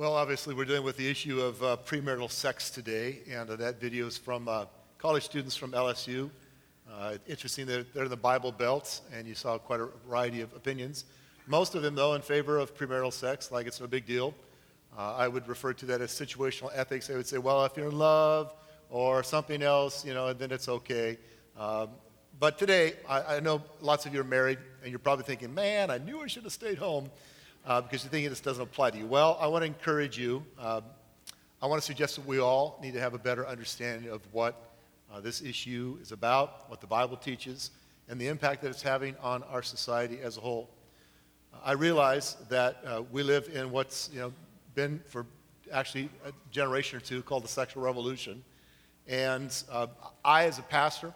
Well, obviously, we're dealing with the issue of uh, premarital sex today, and uh, that video is from uh, college students from LSU. Uh, interesting that they're in the Bible Belt, and you saw quite a variety of opinions. Most of them, though, in favor of premarital sex, like it's no big deal. Uh, I would refer to that as situational ethics. They would say, well, if you're in love or something else, you know, then it's okay. Um, but today, I, I know lots of you are married, and you're probably thinking, man, I knew I should have stayed home uh, because you're thinking this doesn't apply to you. Well, I want to encourage you. Um, I want to suggest that we all need to have a better understanding of what uh, this issue is about, what the Bible teaches, and the impact that it's having on our society as a whole. I realize that uh, we live in what's you know, been for actually a generation or two called the sexual revolution. And uh, I, as a pastor,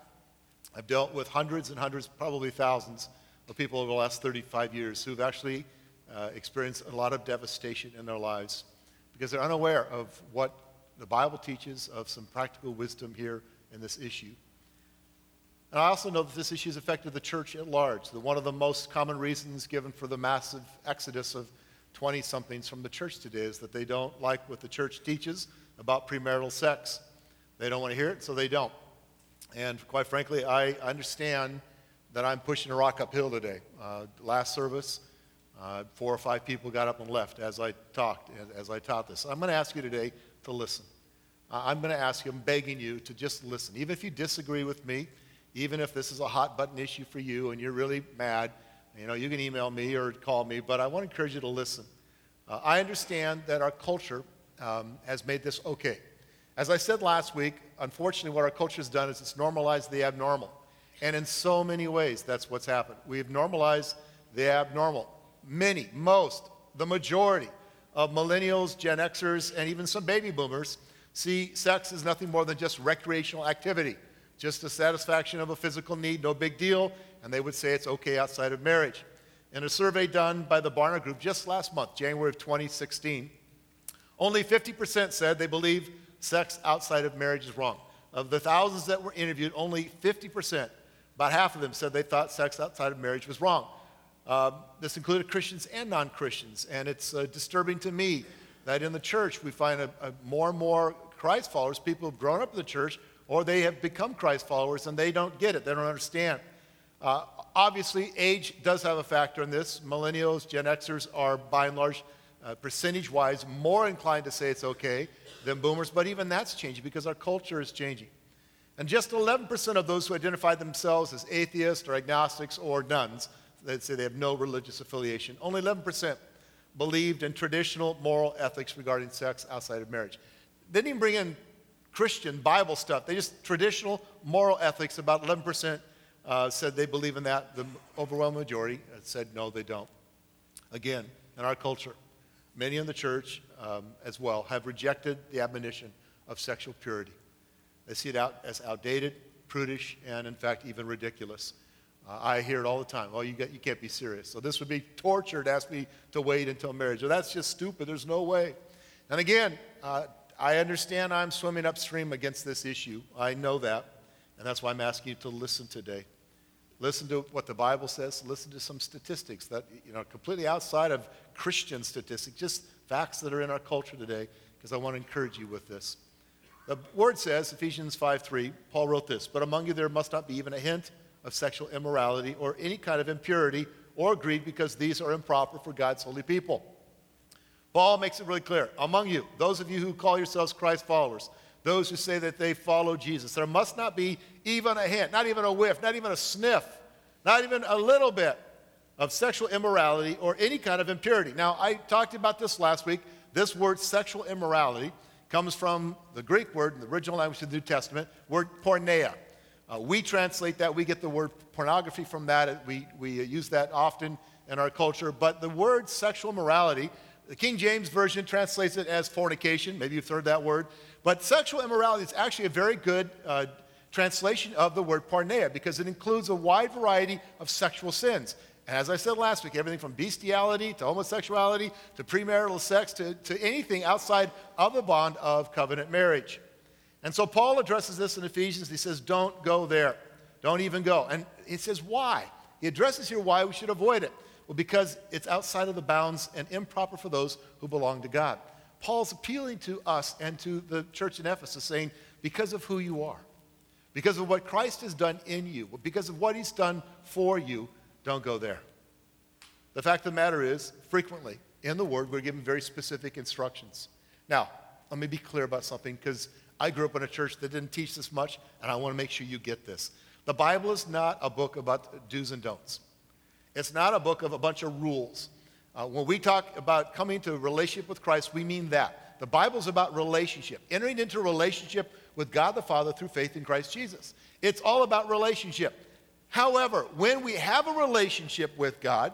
I've dealt with hundreds and hundreds, probably thousands, of people over the last 35 years who've actually uh, experience a lot of devastation in their lives because they're unaware of what the Bible teaches, of some practical wisdom here in this issue. And I also know that this issue has affected the church at large. The, one of the most common reasons given for the massive exodus of 20 somethings from the church today is that they don't like what the church teaches about premarital sex. They don't want to hear it, so they don't. And quite frankly, I understand that I'm pushing a rock uphill today. Uh, last service, uh, four or five people got up and left as I talked, as I taught this. I'm going to ask you today to listen. I'm going to ask you, I'm begging you to just listen. Even if you disagree with me, even if this is a hot button issue for you and you're really mad, you know, you can email me or call me, but I want to encourage you to listen. Uh, I understand that our culture um, has made this okay. As I said last week, unfortunately, what our culture has done is it's normalized the abnormal. And in so many ways, that's what's happened. We've normalized the abnormal many, most, the majority of millennials, Gen Xers, and even some baby boomers see sex as nothing more than just recreational activity, just a satisfaction of a physical need, no big deal, and they would say it's okay outside of marriage. In a survey done by the Barna Group just last month, January of 2016, only 50% said they believe sex outside of marriage is wrong. Of the thousands that were interviewed, only 50%, about half of them said they thought sex outside of marriage was wrong. Uh, this included Christians and non Christians. And it's uh, disturbing to me that in the church we find a, a more and more Christ followers, people who've grown up in the church, or they have become Christ followers and they don't get it, they don't understand. Uh, obviously, age does have a factor in this. Millennials, Gen Xers are by and large, uh, percentage wise, more inclined to say it's okay than boomers, but even that's changing because our culture is changing. And just 11% of those who identify themselves as atheists or agnostics or nones that say they have no religious affiliation. Only 11% believed in traditional moral ethics regarding sex outside of marriage. They didn't even bring in Christian Bible stuff. They just traditional moral ethics. About 11% uh, said they believe in that. The overwhelming majority said no, they don't. Again, in our culture, many in the church um, as well have rejected the admonition of sexual purity. They see it out as outdated, prudish, and in fact, even ridiculous. Uh, I hear it all the time. Oh, you, get, you can't be serious. So this would be torture to ask me to wait until marriage. Well, that's just stupid. There's no way. And again, uh, I understand I'm swimming upstream against this issue. I know that. And that's why I'm asking you to listen today. Listen to what the Bible says. Listen to some statistics that, you know, completely outside of Christian statistics, just facts that are in our culture today, because I want to encourage you with this. The word says, Ephesians 5 3, Paul wrote this, but among you there must not be even a hint of sexual immorality or any kind of impurity or greed because these are improper for God's holy people. Paul makes it really clear among you, those of you who call yourselves Christ followers, those who say that they follow Jesus, there must not be even a hint, not even a whiff, not even a sniff, not even a little bit of sexual immorality or any kind of impurity. Now, I talked about this last week. This word sexual immorality comes from the Greek word in the original language of the New Testament, word porneia. Uh, we translate that, we get the word pornography from that. We, we use that often in our culture. But the word sexual morality, the King James Version translates it as fornication. Maybe you've heard that word. But sexual immorality is actually a very good uh, translation of the word porneia because it includes a wide variety of sexual sins. And as I said last week, everything from bestiality to homosexuality to premarital sex to, to anything outside of the bond of covenant marriage. And so Paul addresses this in Ephesians. He says, Don't go there. Don't even go. And he says, Why? He addresses here why we should avoid it. Well, because it's outside of the bounds and improper for those who belong to God. Paul's appealing to us and to the church in Ephesus, saying, because of who you are, because of what Christ has done in you, because of what he's done for you, don't go there. The fact of the matter is, frequently in the Word, we're given very specific instructions. Now, let me be clear about something because I grew up in a church that didn't teach this much, and I want to make sure you get this. The Bible is not a book about do's and don'ts, it's not a book of a bunch of rules. Uh, when we talk about coming to a relationship with Christ, we mean that. The Bible is about relationship, entering into relationship with God the Father through faith in Christ Jesus. It's all about relationship. However, when we have a relationship with God,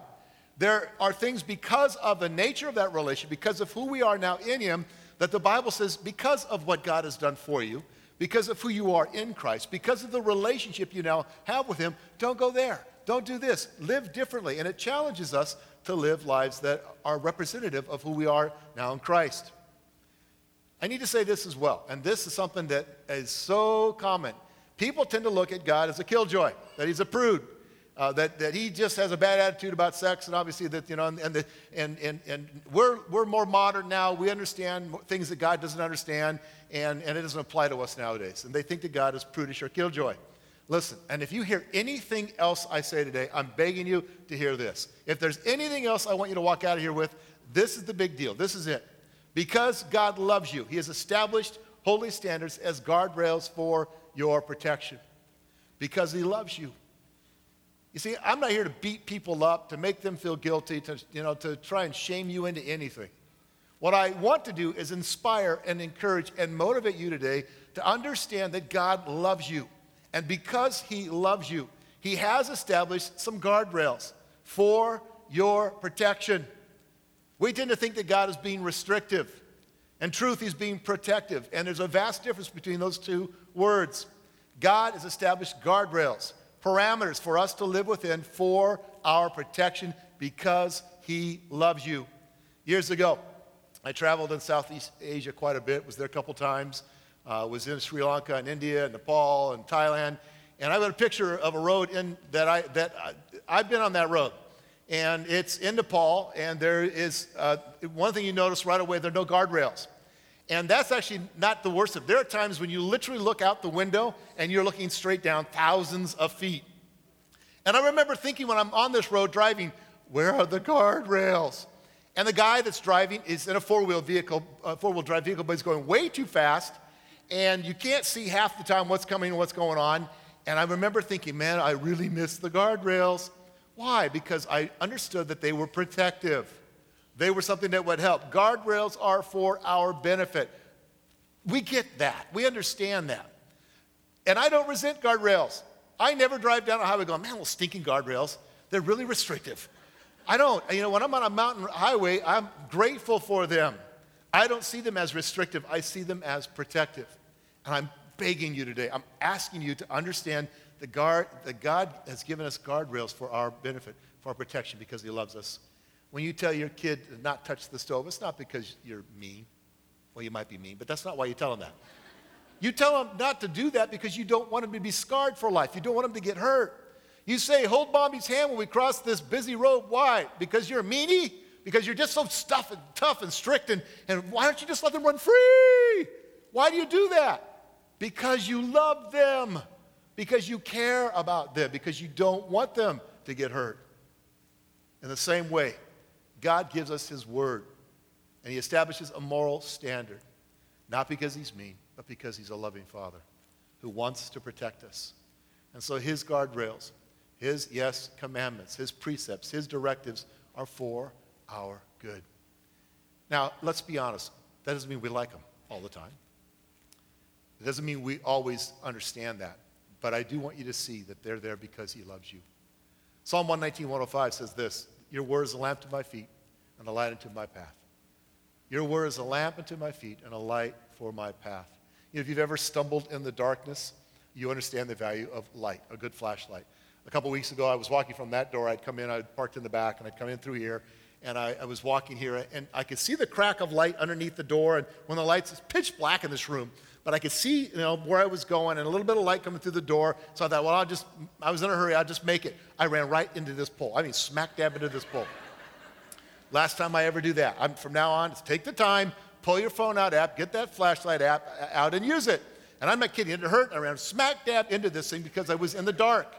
there are things because of the nature of that relationship, because of who we are now in Him, that the Bible says, because of what God has done for you, because of who you are in Christ, because of the relationship you now have with Him, don't go there. Don't do this. Live differently. And it challenges us to live lives that are representative of who we are now in Christ. I need to say this as well, and this is something that is so common. People tend to look at God as a killjoy, that He's a prude uh, that, that he just has a bad attitude about sex, and obviously that, you know, and, and, the, and, and, and we're, we're more modern now. We understand things that God doesn't understand, and, and it doesn't apply to us nowadays. And they think that God is prudish or killjoy. Listen, and if you hear anything else I say today, I'm begging you to hear this. If there's anything else I want you to walk out of here with, this is the big deal. This is it. Because God loves you, He has established holy standards as guardrails for your protection. Because He loves you. You see, I'm not here to beat people up, to make them feel guilty, to, you know, to try and shame you into anything. What I want to do is inspire and encourage and motivate you today to understand that God loves you. And because He loves you, He has established some guardrails for your protection. We tend to think that God is being restrictive. and truth, He's being protective. And there's a vast difference between those two words. God has established guardrails parameters for us to live within for our protection because He loves you. Years ago, I traveled in Southeast Asia quite a bit, was there a couple times, uh, was in Sri Lanka and India and Nepal and Thailand. And I've got a picture of a road in that I, that I, I've been on that road. And it's in Nepal, and there is uh, one thing you notice right away there are no guardrails. And that's actually not the worst of it. There are times when you literally look out the window and you're looking straight down thousands of feet. And I remember thinking when I'm on this road driving, where are the guardrails? And the guy that's driving is in a four-wheel vehicle, uh, four-wheel drive vehicle, but he's going way too fast, and you can't see half the time what's coming and what's going on. And I remember thinking, man, I really miss the guardrails. Why? Because I understood that they were protective. They were something that would help. Guardrails are for our benefit. We get that. We understand that. And I don't resent guardrails. I never drive down a highway going, man, those stinking guardrails. They're really restrictive. I don't. You know, when I'm on a mountain highway, I'm grateful for them. I don't see them as restrictive, I see them as protective. And I'm begging you today, I'm asking you to understand the guard, that God has given us guardrails for our benefit, for our protection, because He loves us. When you tell your kid to not touch the stove, it's not because you're mean. Well, you might be mean, but that's not why you tell them that. You tell them not to do that because you don't want them to be scarred for life. You don't want them to get hurt. You say, hold Bobby's hand when we cross this busy road. Why? Because you're a meanie? Because you're just so stuff and tough and strict, and, and why don't you just let them run free? Why do you do that? Because you love them, because you care about them, because you don't want them to get hurt. In the same way, God gives us His word, and He establishes a moral standard, not because He's mean, but because He's a loving Father who wants to protect us. And so His guardrails, His, yes, commandments, His precepts, His directives are for our good. Now, let's be honest. That doesn't mean we like them all the time. It doesn't mean we always understand that. But I do want you to see that they're there because He loves you. Psalm 119, 105 says this your word is a lamp to my feet and a light unto my path. Your word is a lamp unto my feet and a light for my path. You know, if you've ever stumbled in the darkness, you understand the value of light, a good flashlight. A couple weeks ago, I was walking from that door. I'd come in, I'd parked in the back, and I'd come in through here, and I, I was walking here, and I could see the crack of light underneath the door. And when the lights, it's pitch black in this room, but I could see, you know, where I was going and a little bit of light coming through the door. So I thought, well, I'll just, I was in a hurry, I'll just make it. I ran right into this pole. I mean, smack dab into this pole. Last time I ever do that. I'm, from now on, take the time, pull your phone out app, get that flashlight app uh, out and use it. And I'm not kidding, it hurt. I ran smack dab into this thing because I was in the dark.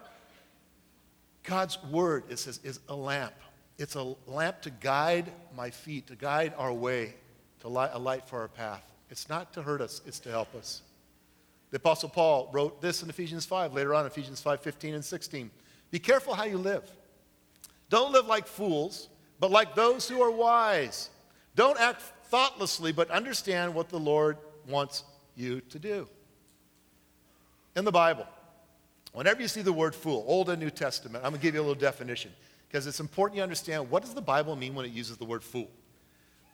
God's word, it says, is a lamp. It's a lamp to guide my feet, to guide our way, to light, a light for our path. It's not to hurt us, it's to help us. The Apostle Paul wrote this in Ephesians 5, later on, Ephesians 5 15 and 16. Be careful how you live. Don't live like fools, but like those who are wise. Don't act thoughtlessly, but understand what the Lord wants you to do. In the Bible, whenever you see the word fool, Old and New Testament, I'm going to give you a little definition because it's important you understand what does the Bible mean when it uses the word fool.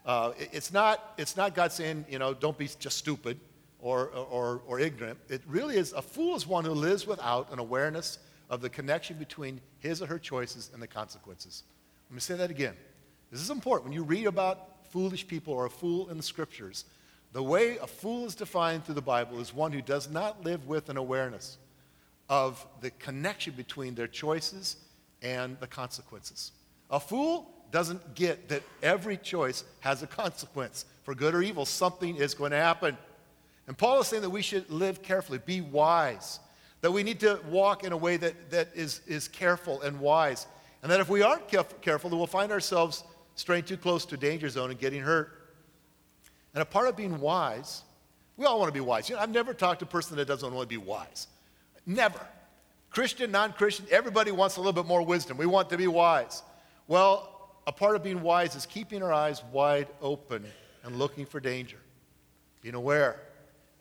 Uh, it's, not, it's not God saying, you know, don't be just stupid or, or, or ignorant. It really is, a fool is one who lives without an awareness of the connection between his or her choices and the consequences. Let me say that again. This is important. When you read about foolish people or a fool in the scriptures, the way a fool is defined through the Bible is one who does not live with an awareness of the connection between their choices and the consequences. A fool doesn't get that every choice has a consequence. For good or evil, something is going to happen. And Paul is saying that we should live carefully, be wise, that we need to walk in a way that, that is, is careful and wise. And that if we aren't caref- careful, then we'll find ourselves straying too close to a danger zone and getting hurt. And a part of being wise, we all want to be wise. You know, I've never talked to a person that doesn't want to be wise. Never. Christian, non Christian, everybody wants a little bit more wisdom. We want to be wise. Well, a part of being wise is keeping our eyes wide open and looking for danger, being aware,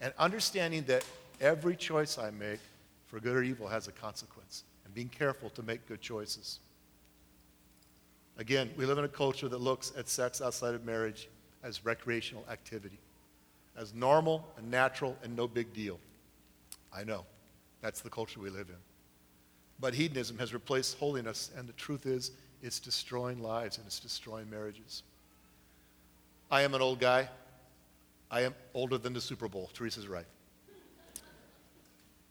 and understanding that every choice I make, for good or evil, has a consequence, and being careful to make good choices. Again, we live in a culture that looks at sex outside of marriage as recreational activity, as normal and natural and no big deal. I know. That's the culture we live in. But hedonism has replaced holiness, and the truth is, it's destroying lives and it's destroying marriages. I am an old guy. I am older than the Super Bowl. Teresa's right.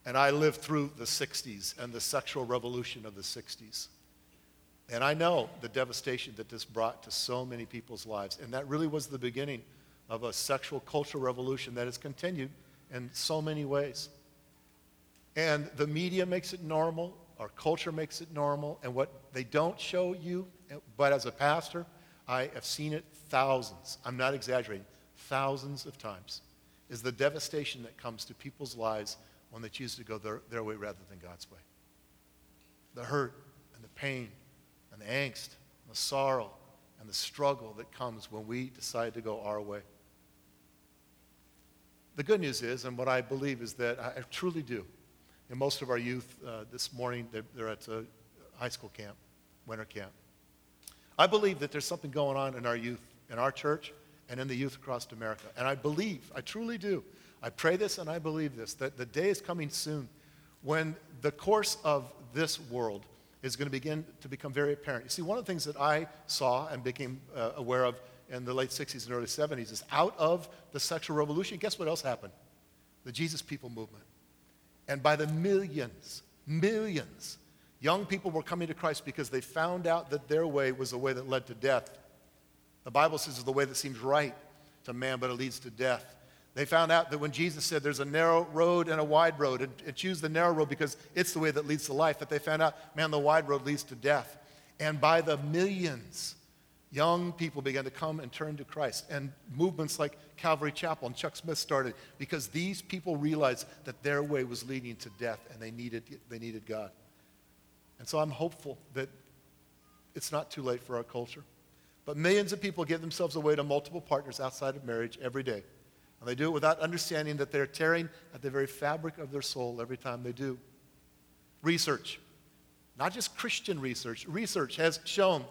And I lived through the 60s and the sexual revolution of the 60s. And I know the devastation that this brought to so many people's lives. And that really was the beginning of a sexual cultural revolution that has continued in so many ways. And the media makes it normal, our culture makes it normal, and what they don't show you, but as a pastor, I have seen it thousands, I'm not exaggerating, thousands of times, is the devastation that comes to people's lives when they choose to go their, their way rather than God's way. The hurt and the pain and the angst and the sorrow and the struggle that comes when we decide to go our way. The good news is, and what I believe is that I truly do, and most of our youth uh, this morning, they're, they're at a high school camp, winter camp. I believe that there's something going on in our youth, in our church, and in the youth across America. And I believe, I truly do, I pray this and I believe this, that the day is coming soon when the course of this world is going to begin to become very apparent. You see, one of the things that I saw and became uh, aware of in the late 60s and early 70s is out of the sexual revolution, guess what else happened? The Jesus People movement. And by the millions, millions, young people were coming to Christ because they found out that their way was the way that led to death. The Bible says it's the way that seems right to man, but it leads to death. They found out that when Jesus said there's a narrow road and a wide road, and, and choose the narrow road because it's the way that leads to life, that they found out, man, the wide road leads to death. And by the millions, young people began to come and turn to Christ. And movements like Calvary Chapel and Chuck Smith started because these people realized that their way was leading to death and they needed, they needed God. And so I'm hopeful that it's not too late for our culture. But millions of people give themselves away to multiple partners outside of marriage every day. And they do it without understanding that they're tearing at the very fabric of their soul every time they do. Research, not just Christian research, research has shown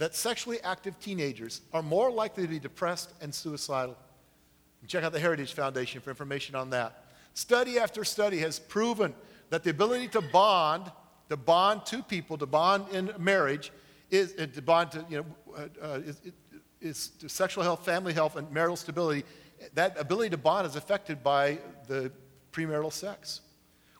that sexually active teenagers are more likely to be depressed and suicidal. Check out the Heritage Foundation for information on that. Study after study has proven that the ability to bond, to bond two people, to bond in marriage, is uh, to bond to, you know, uh, uh, is, is to sexual health, family health, and marital stability. That ability to bond is affected by the premarital sex.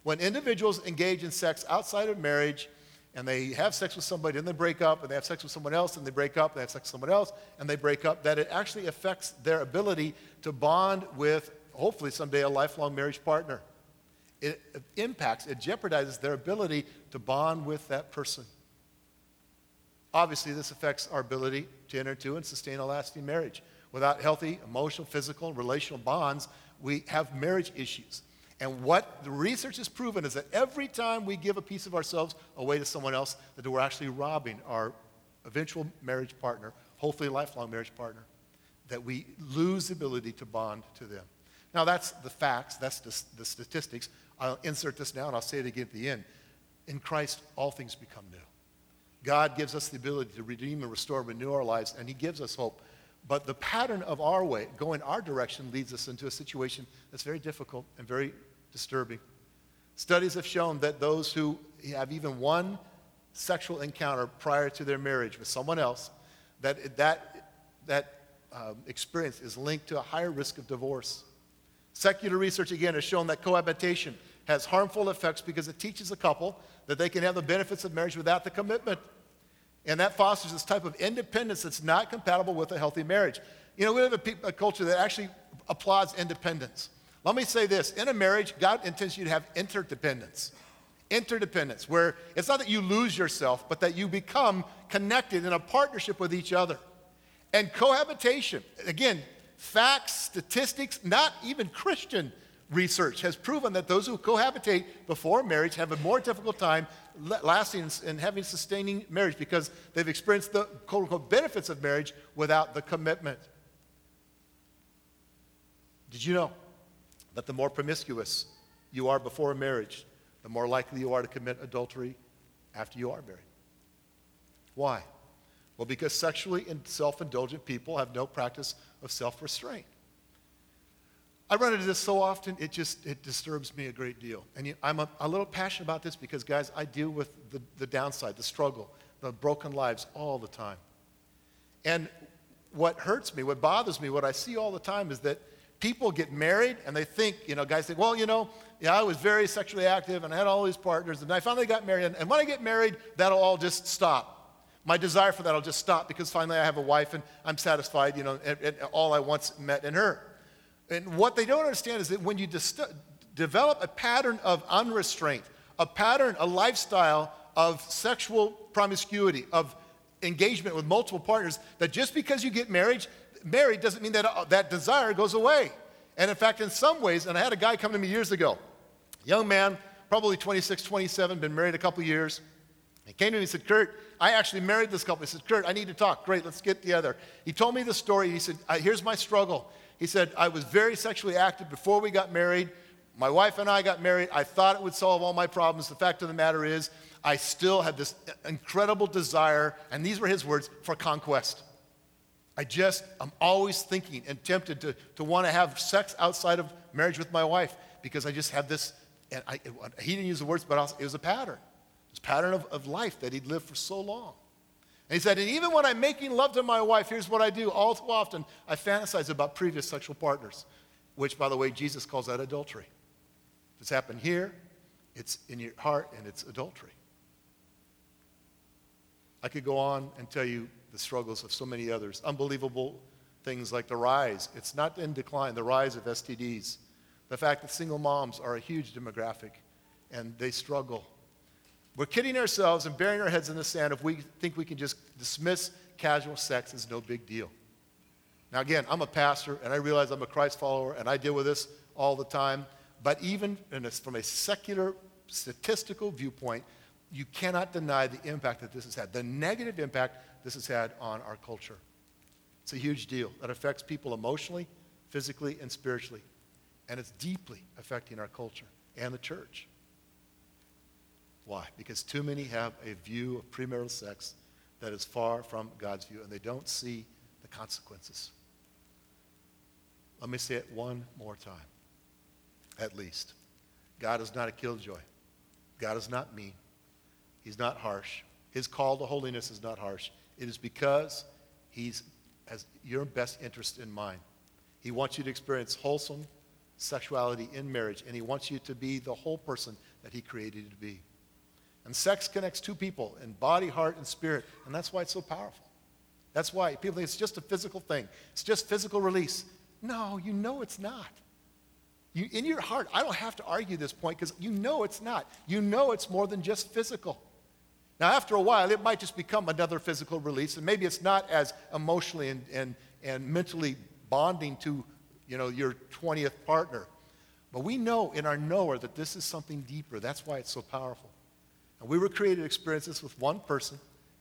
When individuals engage in sex outside of marriage, and they have sex with somebody and they break up, and they have sex with someone else and they break up, and they have sex with someone else and they break up, that it actually affects their ability to bond with, hopefully someday, a lifelong marriage partner. It impacts, it jeopardizes their ability to bond with that person. Obviously, this affects our ability to enter into and sustain a lasting marriage. Without healthy emotional, physical, relational bonds, we have marriage issues. And what the research has proven is that every time we give a piece of ourselves away to someone else, that we're actually robbing our eventual marriage partner, hopefully lifelong marriage partner, that we lose the ability to bond to them. Now, that's the facts, that's the, the statistics. I'll insert this now and I'll say it again at the end. In Christ, all things become new. God gives us the ability to redeem and restore and renew our lives, and He gives us hope. But the pattern of our way, going our direction, leads us into a situation that's very difficult and very disturbing. Studies have shown that those who have even one sexual encounter prior to their marriage with someone else, that that, that um, experience is linked to a higher risk of divorce. Secular research, again, has shown that cohabitation has harmful effects because it teaches a couple that they can have the benefits of marriage without the commitment. And that fosters this type of independence that's not compatible with a healthy marriage. You know, we live in a culture that actually applauds independence. Let me say this in a marriage, God intends you to have interdependence. Interdependence, where it's not that you lose yourself, but that you become connected in a partnership with each other. And cohabitation, again, facts, statistics, not even Christian research has proven that those who cohabitate before marriage have a more difficult time lasting and having sustaining marriage because they've experienced the quote unquote benefits of marriage without the commitment. Did you know that the more promiscuous you are before marriage, the more likely you are to commit adultery after you are married? Why? Well, because sexually self indulgent people have no practice of self restraint. I run into this so often, it just it disturbs me a great deal. And I'm a, a, little passionate about this because, guys, I deal with the, the downside, the struggle, the broken lives all the time. And what hurts me, what bothers me, what I see all the time is that people get married and they think, you know, guys think, well, you know, yeah, I was very sexually active and I had all these partners and I finally got married. And, and when I get married, that'll all just stop. My desire for that will just stop because finally I have a wife and I'm satisfied, you know, and, and all I once met in her. And what they don't understand is that when you dist- develop a pattern of unrestraint, a pattern, a lifestyle of sexual promiscuity, of engagement with multiple partners, that just because you get married, married doesn't mean that uh, that desire goes away. And in fact, in some ways, and I had a guy come to me years ago, young man, probably 26, 27, been married a couple years. He came to me and said, Kurt, I actually married this couple. He said, Kurt, I need to talk. Great, let's get together. He told me the story. He said, Here's my struggle. He said, I was very sexually active before we got married. My wife and I got married. I thought it would solve all my problems. The fact of the matter is, I still had this incredible desire, and these were his words, for conquest. I just, I'm always thinking and tempted to, to want to have sex outside of marriage with my wife because I just have this, and I, he didn't use the words, but it was a pattern. It was a pattern of, of life that he'd lived for so long. And he said, and even when I'm making love to my wife, here's what I do. All too often, I fantasize about previous sexual partners, which, by the way, Jesus calls that adultery. If it's happened here, it's in your heart and it's adultery. I could go on and tell you the struggles of so many others. Unbelievable things like the rise. It's not in decline, the rise of STDs. The fact that single moms are a huge demographic and they struggle we're kidding ourselves and burying our heads in the sand if we think we can just dismiss casual sex as no big deal. Now, again, I'm a pastor and I realize I'm a Christ follower and I deal with this all the time. But even a, from a secular statistical viewpoint, you cannot deny the impact that this has had, the negative impact this has had on our culture. It's a huge deal that affects people emotionally, physically, and spiritually. And it's deeply affecting our culture and the church. Why? Because too many have a view of premarital sex that is far from God's view, and they don't see the consequences. Let me say it one more time, at least. God is not a killjoy. God is not mean. He's not harsh. His call to holiness is not harsh. It is because He has your best interest in mind. He wants you to experience wholesome sexuality in marriage, and He wants you to be the whole person that He created you to be. And sex connects two people in body, heart, and spirit. And that's why it's so powerful. That's why people think it's just a physical thing, it's just physical release. No, you know it's not. You, in your heart, I don't have to argue this point because you know it's not. You know it's more than just physical. Now, after a while, it might just become another physical release, and maybe it's not as emotionally and, and, and mentally bonding to you know, your 20th partner. But we know in our knower that this is something deeper. That's why it's so powerful. And we were created to experience this with one person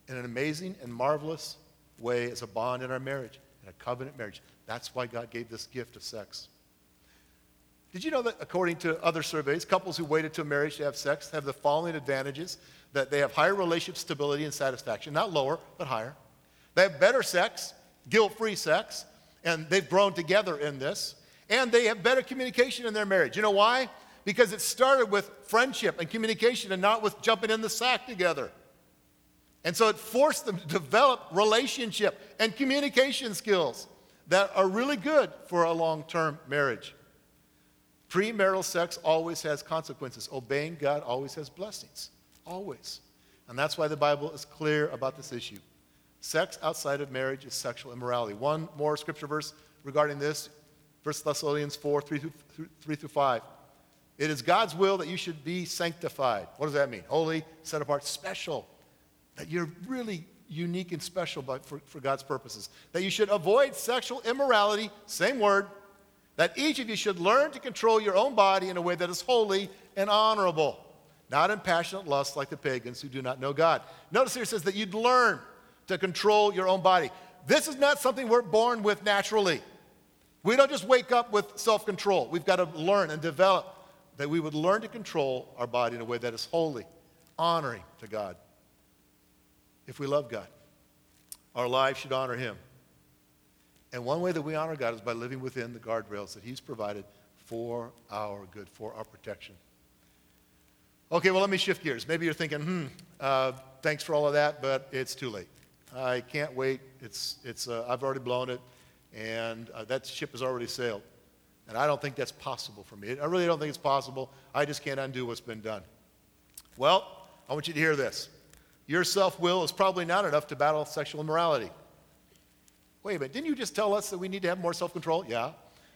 in an amazing and marvelous way as a bond in our marriage, in a covenant marriage. That's why God gave this gift of sex. Did you know that according to other surveys, couples who waited to marriage to have sex have the following advantages? That they have higher relationship stability and satisfaction, not lower, but higher. They have better sex, guilt free sex, and they've grown together in this. And they have better communication in their marriage. You know why? Because it started with friendship and communication and not with jumping in the sack together. And so it forced them to develop relationship and communication skills that are really good for a long term marriage. Premarital sex always has consequences. Obeying God always has blessings. Always. And that's why the Bible is clear about this issue. Sex outside of marriage is sexual immorality. One more scripture verse regarding this 1 Thessalonians 4 3 through, 3 through 5. It is God's will that you should be sanctified. What does that mean? Holy, set apart, special. That you're really unique and special by, for, for God's purposes. That you should avoid sexual immorality, same word, that each of you should learn to control your own body in a way that is holy and honorable, not in passionate lust like the pagans who do not know God. Notice here it says that you'd learn to control your own body. This is not something we're born with naturally. We don't just wake up with self control. We've got to learn and develop that we would learn to control our body in a way that is holy, honoring to God. If we love God, our lives should honor Him. And one way that we honor God is by living within the guardrails that He's provided for our good, for our protection. Okay, well, let me shift gears. Maybe you're thinking, hmm, uh, thanks for all of that, but it's too late. I can't wait. It's, it's, uh, I've already blown it, and uh, that ship has already sailed. And I don't think that's possible for me. I really don't think it's possible. I just can't undo what's been done. Well, I want you to hear this. Your self will is probably not enough to battle sexual immorality. Wait a minute, didn't you just tell us that we need to have more self control? Yeah.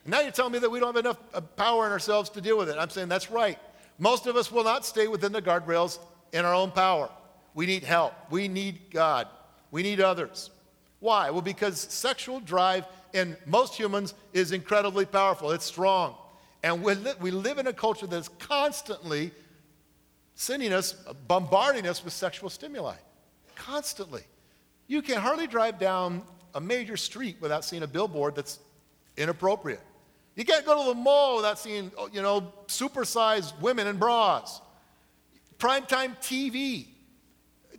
And now you're telling me that we don't have enough uh, power in ourselves to deal with it. I'm saying that's right. Most of us will not stay within the guardrails in our own power. We need help. We need God. We need others. Why? Well, because sexual drive in most humans is incredibly powerful, it's strong. And we, li- we live in a culture that's constantly sending us, bombarding us with sexual stimuli. Constantly. You can hardly drive down a major street without seeing a billboard that's inappropriate. You can't go to the mall without seeing, you know, supersized women in bras. Primetime TV.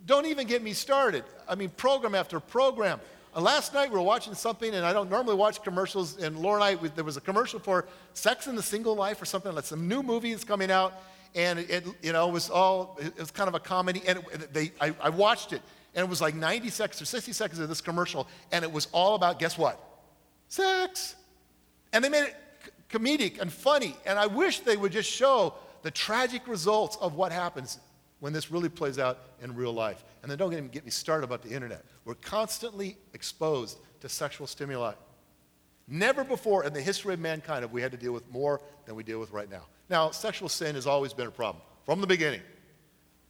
Don't even get me started. I mean, program after program. Uh, last night we were watching something, and I don't normally watch commercials. And Laura and I, we, there was a commercial for Sex in the Single Life or something. Like some new movie that's coming out, and it, it you know, was all it was kind of a comedy. And it, they, I, I watched it, and it was like 90 seconds or 60 seconds of this commercial, and it was all about, guess what? Sex. And they made it comedic and funny. And I wish they would just show the tragic results of what happens when this really plays out in real life. And then don't even get me started about the internet. We're constantly exposed to sexual stimuli. Never before in the history of mankind have we had to deal with more than we deal with right now. Now, sexual sin has always been a problem from the beginning.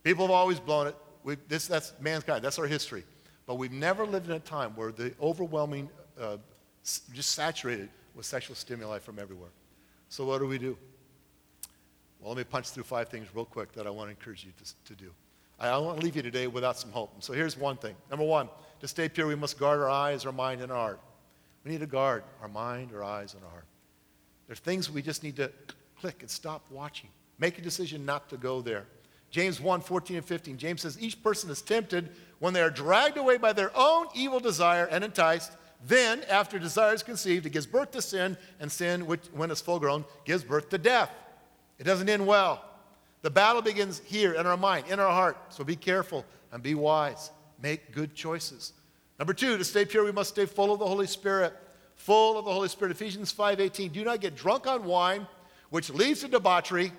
People have always blown it. We, this, that's mankind, that's our history. But we've never lived in a time where the overwhelming, uh, just saturated with sexual stimuli from everywhere. So, what do we do? Well, let me punch through five things real quick that I want to encourage you to, to do. I want to leave you today without some hope. So, here's one thing. Number one, to stay pure, we must guard our eyes, our mind, and our heart. We need to guard our mind, our eyes, and our heart. There are things we just need to click and stop watching. Make a decision not to go there. James 1 14 and 15. James says, Each person is tempted when they are dragged away by their own evil desire and enticed. Then, after desire is conceived, it gives birth to sin, and sin, which, when it's full grown, gives birth to death. It doesn't end well. The battle begins here in our mind, in our heart. So be careful and be wise. Make good choices. Number two, to stay pure, we must stay full of the Holy Spirit. Full of the Holy Spirit. Ephesians 5:18. Do not get drunk on wine, which leads to debauchery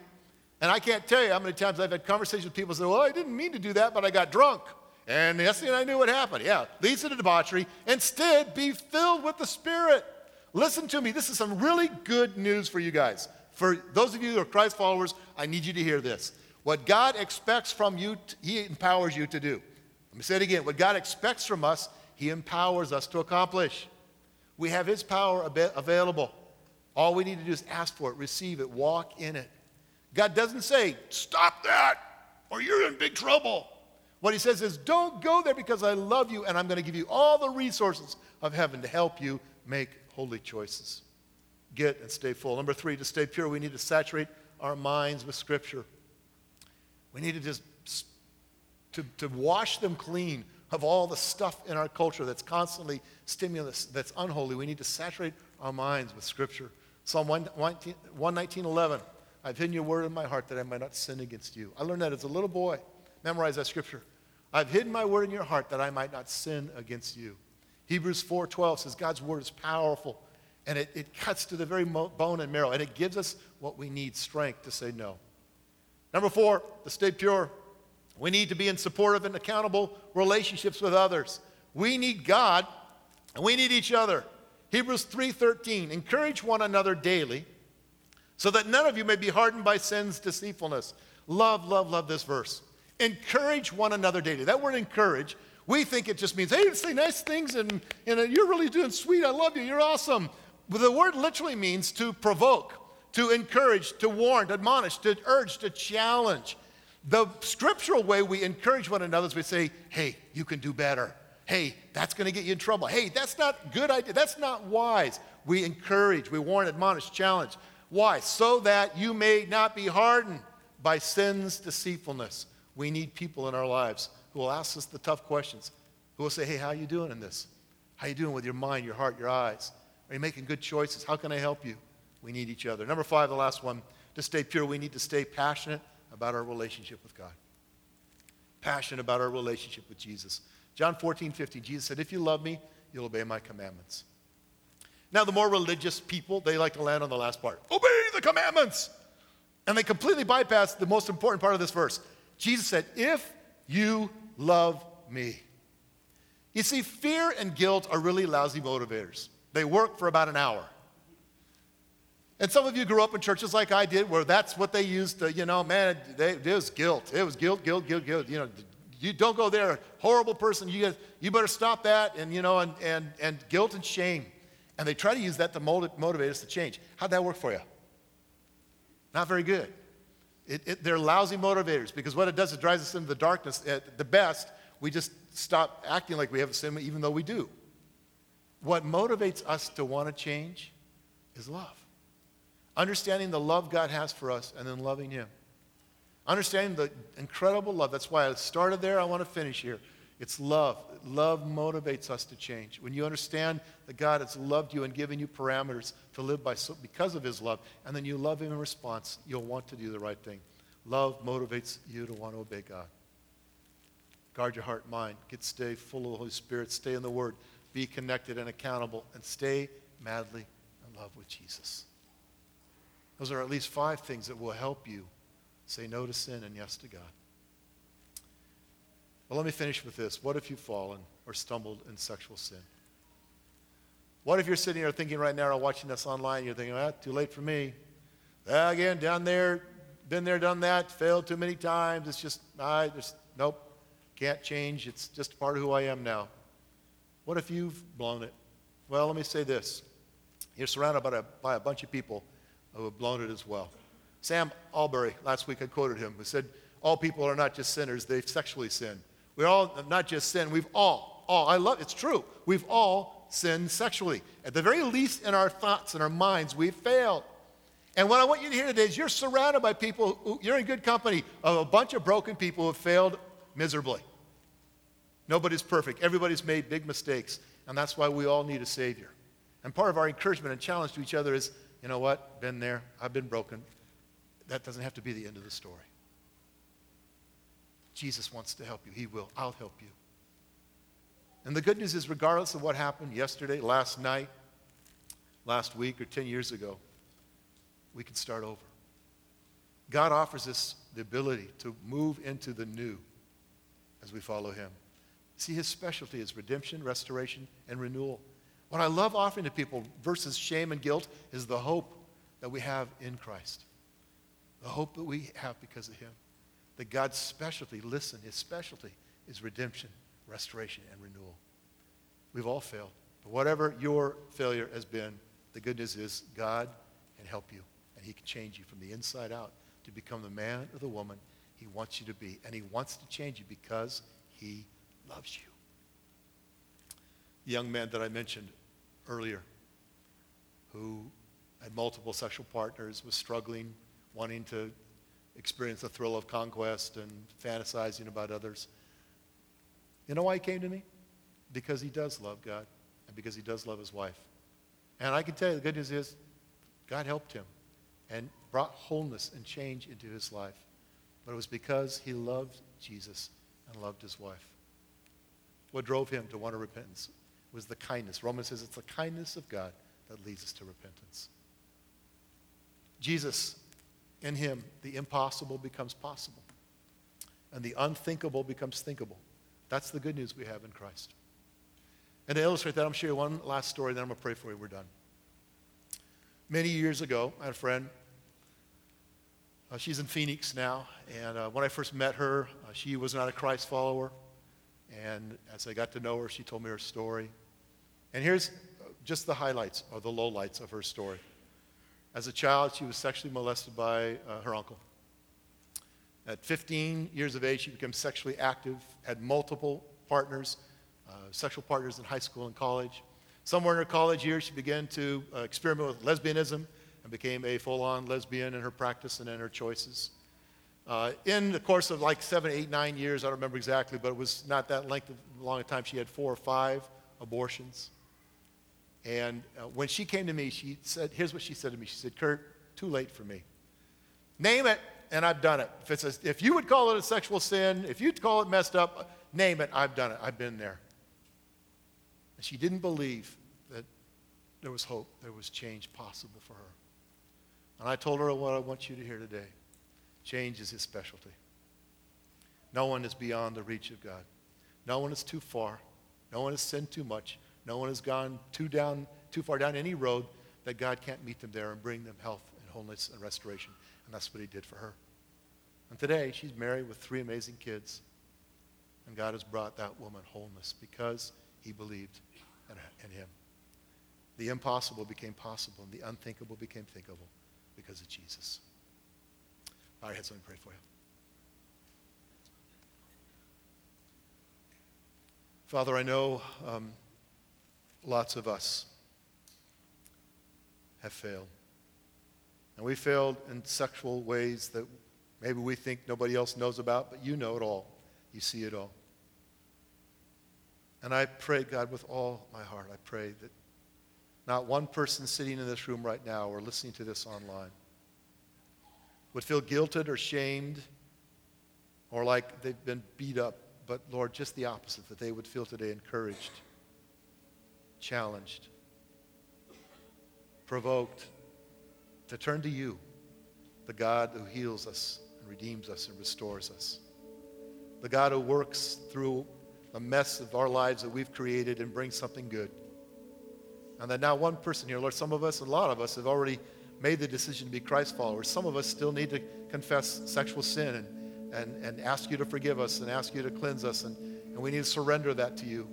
And I can't tell you how many times I've had conversations with people say, Well, I didn't mean to do that, but I got drunk. And yes, and I knew what happened. Yeah, leads to debauchery. Instead, be filled with the Spirit. Listen to me. This is some really good news for you guys. For those of you who are Christ followers, I need you to hear this. What God expects from you, He empowers you to do. Let me say it again. What God expects from us, He empowers us to accomplish. We have His power available. All we need to do is ask for it, receive it, walk in it. God doesn't say, stop that, or you're in big trouble. What He says is, don't go there because I love you and I'm going to give you all the resources of heaven to help you make holy choices. Get and stay full. Number three, to stay pure, we need to saturate our minds with Scripture. We need to just to, to wash them clean of all the stuff in our culture that's constantly stimulus, that's unholy. We need to saturate our minds with Scripture. Psalm 119, 11. I've hidden your word in my heart that I might not sin against you. I learned that as a little boy. Memorize that scripture. I've hidden my word in your heart that I might not sin against you. Hebrews 4:12 says God's word is powerful and it, it cuts to the very bone and marrow and it gives us what we need strength to say no. Number four, to stay pure, we need to be in supportive and accountable relationships with others. We need God and we need each other. Hebrews 3:13, encourage one another daily so that none of you may be hardened by sin's deceitfulness. Love, love, love this verse. Encourage one another daily. That word encourage, we think it just means, hey, say nice things and, and you're really doing sweet. I love you. You're awesome. But the word literally means to provoke to encourage, to warn, to admonish, to urge, to challenge. The scriptural way we encourage one another is we say, hey, you can do better. Hey, that's going to get you in trouble. Hey, that's not good idea. That's not wise. We encourage, we warn, admonish, challenge. Why? So that you may not be hardened by sin's deceitfulness. We need people in our lives who will ask us the tough questions, who will say, hey, how are you doing in this? How are you doing with your mind, your heart, your eyes? Are you making good choices? How can I help you? We need each other. Number five, the last one, to stay pure, we need to stay passionate about our relationship with God. Passionate about our relationship with Jesus. John 14, 15, Jesus said, If you love me, you'll obey my commandments. Now, the more religious people, they like to land on the last part obey the commandments. And they completely bypass the most important part of this verse. Jesus said, If you love me. You see, fear and guilt are really lousy motivators. They work for about an hour. And some of you grew up in churches like I did, where that's what they used to, you know, man, they, it was guilt. It was guilt, guilt, guilt, guilt. You know, you don't go there, horrible person. You, you better stop that, and you know, and, and, and guilt and shame. And they try to use that to motivate us to change. How'd that work for you? Not very good. It, it, they're lousy motivators because what it does, it drives us into the darkness. At the best, we just stop acting like we have a sin, even though we do. What motivates us to want to change is love. Understanding the love God has for us and then loving Him. Understanding the incredible love. That's why I started there. I want to finish here. It's love. Love motivates us to change. When you understand that God has loved you and given you parameters to live by so, because of His love, and then you love Him in response, you'll want to do the right thing. Love motivates you to want to obey God. Guard your heart and mind. Get stay full of the Holy Spirit. Stay in the Word. Be connected and accountable. And stay madly in love with Jesus. Those are at least five things that will help you say no to sin and yes to God. Well, let me finish with this. What if you've fallen or stumbled in sexual sin? What if you're sitting here thinking right now or watching us online, you're thinking, ah, too late for me. Ah, again, down there, been there, done that, failed too many times. It's just, I just, nope, can't change. It's just part of who I am now. What if you've blown it? Well, let me say this. You're surrounded by a, by a bunch of people who have blown it as well. Sam Allberry, last week I quoted him, who said, All people are not just sinners, they've sexually sinned. We all not just sinned, we've all, all, I love it's true, we've all sinned sexually. At the very least, in our thoughts and our minds, we've failed. And what I want you to hear today is you're surrounded by people, who, you're in good company of a bunch of broken people who have failed miserably. Nobody's perfect, everybody's made big mistakes, and that's why we all need a Savior. And part of our encouragement and challenge to each other is you know what? Been there. I've been broken. That doesn't have to be the end of the story. Jesus wants to help you. He will. I'll help you. And the good news is, regardless of what happened yesterday, last night, last week, or 10 years ago, we can start over. God offers us the ability to move into the new as we follow him. See, his specialty is redemption, restoration, and renewal. What I love offering to people versus shame and guilt is the hope that we have in Christ. The hope that we have because of him. That God's specialty, listen, his specialty is redemption, restoration, and renewal. We've all failed. But whatever your failure has been, the good news is God can help you, and he can change you from the inside out to become the man or the woman he wants you to be. And he wants to change you because he loves you. The young man that I mentioned earlier, who had multiple sexual partners, was struggling, wanting to experience the thrill of conquest and fantasizing about others. You know why he came to me? Because he does love God and because he does love his wife. And I can tell you the good news is God helped him and brought wholeness and change into his life. But it was because he loved Jesus and loved his wife. What drove him to want to repentance was the kindness. Romans says it's the kindness of God that leads us to repentance. Jesus, in him, the impossible becomes possible, and the unthinkable becomes thinkable. That's the good news we have in Christ. And to illustrate that, I'm going to show you one last story, then I'm going to pray for you. We're done. Many years ago, I had a friend. Uh, she's in Phoenix now, and uh, when I first met her, uh, she was not a Christ follower. And as I got to know her, she told me her story. And here's just the highlights or the lowlights of her story. As a child, she was sexually molested by uh, her uncle. At 15 years of age, she became sexually active, had multiple partners, uh, sexual partners in high school and college. Somewhere in her college years, she began to uh, experiment with lesbianism and became a full on lesbian in her practice and in her choices. Uh, in the course of like seven, eight, nine years, I don't remember exactly, but it was not that length of long a time, she had four or five abortions. And uh, when she came to me, she said, here's what she said to me. She said, Kurt, too late for me. Name it, and I've done it. If, it's a, if you would call it a sexual sin, if you'd call it messed up, name it, I've done it. I've been there. And she didn't believe that there was hope, there was change possible for her. And I told her what I want you to hear today. Change is his specialty. No one is beyond the reach of God. No one is too far. No one has sinned too much. No one has gone too down, too far down any road that God can't meet them there and bring them health and wholeness and restoration. And that's what he did for her. And today, she's married with three amazing kids. And God has brought that woman wholeness because he believed in, in him. The impossible became possible, and the unthinkable became thinkable because of Jesus. All right, heads, let me pray for you. Father, I know um, lots of us have failed. And we failed in sexual ways that maybe we think nobody else knows about, but you know it all. You see it all. And I pray, God, with all my heart, I pray that not one person sitting in this room right now or listening to this online would feel guilted or shamed or like they've been beat up, but Lord, just the opposite, that they would feel today encouraged, challenged, provoked to turn to you, the God who heals us and redeems us and restores us, the God who works through the mess of our lives that we've created and brings something good. And that now one person here, Lord, some of us, a lot of us have already made the decision to be Christ followers. Some of us still need to confess sexual sin and, and, and ask you to forgive us and ask you to cleanse us, and, and we need to surrender that to you.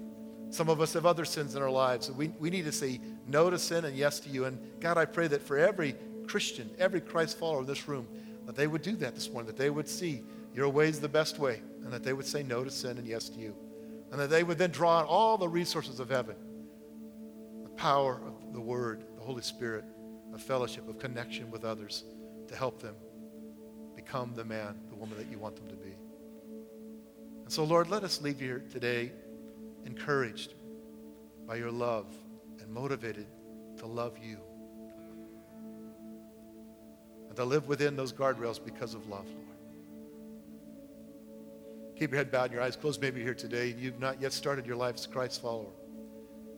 Some of us have other sins in our lives. We, we need to say no to sin and yes to you. And God, I pray that for every Christian, every Christ follower in this room, that they would do that this morning, that they would see your ways the best way, and that they would say no to sin and yes to you. And that they would then draw on all the resources of heaven, the power of the Word, the Holy Spirit, of fellowship, of connection with others to help them become the man, the woman that you want them to be. And so, Lord, let us leave here today encouraged by your love and motivated to love you and to live within those guardrails because of love, Lord. Keep your head bowed and your eyes closed. Maybe here today and you've not yet started your life as Christ follower.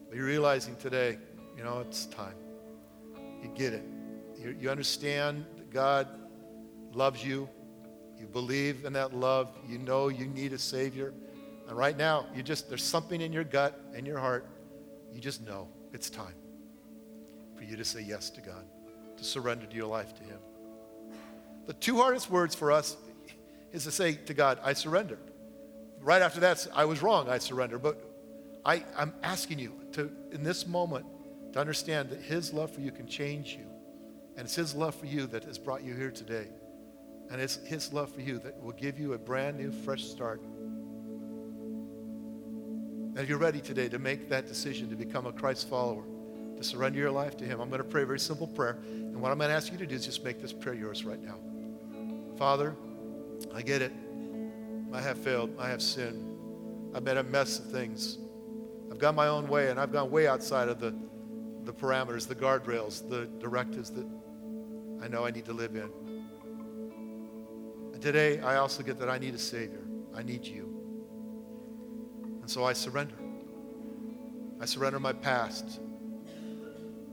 But you're realizing today, you know, it's time. You get it. You, you understand that God loves you. You believe in that love. You know you need a Savior. And right now, you just, there's something in your gut and your heart. You just know it's time for you to say yes to God, to surrender your life to Him. The two hardest words for us is to say to God, I surrender. Right after that, I was wrong, I surrender. But I, I'm asking you to, in this moment, to understand that His love for you can change you. And it's His love for you that has brought you here today. And it's His love for you that will give you a brand new, fresh start. And if you're ready today to make that decision to become a Christ follower, to surrender your life to Him, I'm going to pray a very simple prayer. And what I'm going to ask you to do is just make this prayer yours right now. Father, I get it. I have failed. I have sinned. I've made a mess of things. I've gone my own way, and I've gone way outside of the, the parameters, the guardrails, the directives that I know I need to live in. And today, I also get that I need a Savior. I need you. And so I surrender. I surrender my past,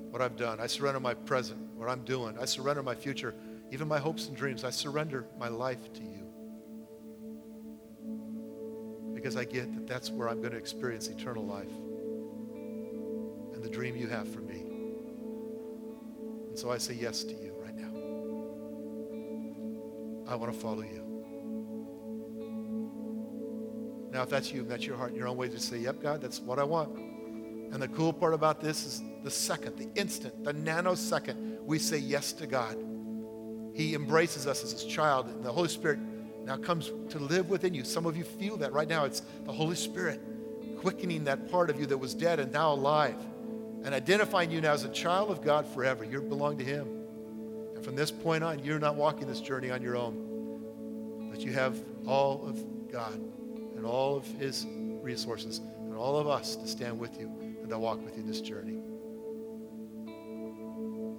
what I've done. I surrender my present, what I'm doing. I surrender my future, even my hopes and dreams. I surrender my life to you. Because I get that that's where I'm going to experience eternal life and the dream you have for me. And so I say yes to you right now. I want to follow you. Now, if that's you, that's your heart, your own way to say, yep, God, that's what I want. And the cool part about this is the second, the instant, the nanosecond we say yes to God. He embraces us as his child, and the Holy Spirit now comes to live within you. Some of you feel that right now. It's the Holy Spirit quickening that part of you that was dead and now alive and identifying you now as a child of God forever. You belong to him. And from this point on, you're not walking this journey on your own, but you have all of God and all of his resources and all of us to stand with you and to walk with you in this journey.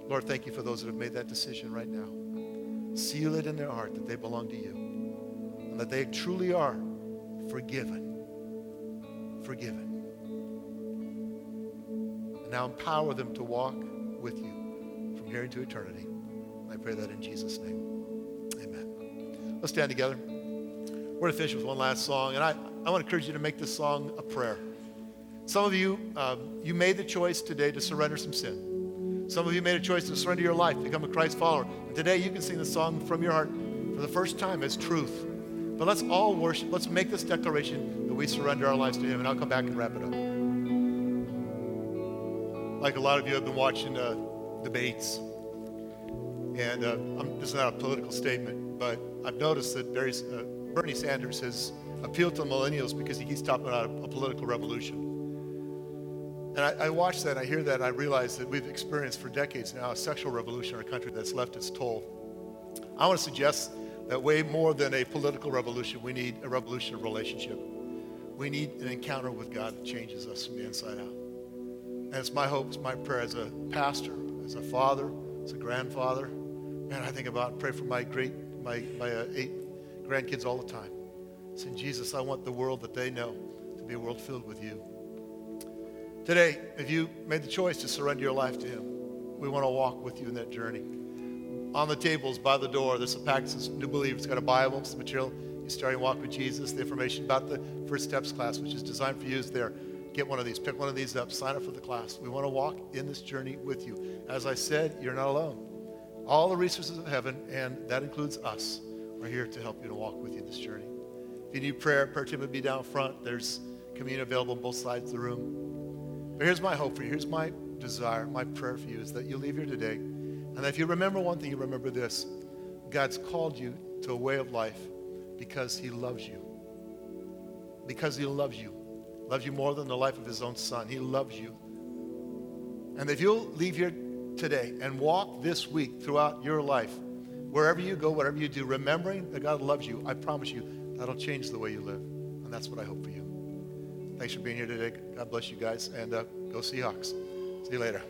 Lord, thank you for those that have made that decision right now. Seal it in their heart that they belong to you and that they truly are forgiven. Forgiven. And now empower them to walk with you from here into eternity. I pray that in Jesus' name. Amen. Let's stand together. We're going to finish with one last song, and I, I want to encourage you to make this song a prayer. Some of you, um, you made the choice today to surrender some sin. Some of you made a choice to surrender your life, become a Christ follower. And today you can sing the song from your heart for the first time as truth. But let's all worship. Let's make this declaration that we surrender our lives to Him, and I'll come back and wrap it up. Like a lot of you have been watching uh, debates, and uh, this is not a political statement, but I've noticed that uh, Bernie Sanders has appealed to millennials because he keeps talking about a, a political revolution. And I, I watch that, I hear that, and I realize that we've experienced for decades now a sexual revolution in our country that's left its toll. I want to suggest that way more than a political revolution, we need a revolution of relationship. We need an encounter with God that changes us from the inside out. And it's my hope, it's my prayer as a pastor, as a father, as a grandfather. Man, I think about pray for my great, my, my uh, eight grandkids all the time. Saying, Jesus, I want the world that they know to be a world filled with you. Today, if you made the choice to surrender your life to Him, we want to walk with you in that journey. On the tables by the door, there's a pack that New Believer. It's got a Bible, some material. You're starting to walk with Jesus. The information about the First Steps class, which is designed for you, is there. Get one of these. Pick one of these up. Sign up for the class. We want to walk in this journey with you. As I said, you're not alone. All the resources of heaven, and that includes us, are here to help you to walk with you this journey. If you need prayer, prayer team would be down front. There's communion available on both sides of the room. But here's my hope for you. Here's my desire, my prayer for you is that you leave here today and if you remember one thing, you remember this God's called you to a way of life because he loves you. Because he loves you. Loves you more than the life of his own son. He loves you. And if you'll leave here today and walk this week throughout your life, wherever you go, whatever you do, remembering that God loves you, I promise you, that'll change the way you live. And that's what I hope for you. Thanks for being here today. God bless you guys. And uh, go Seahawks. See you later.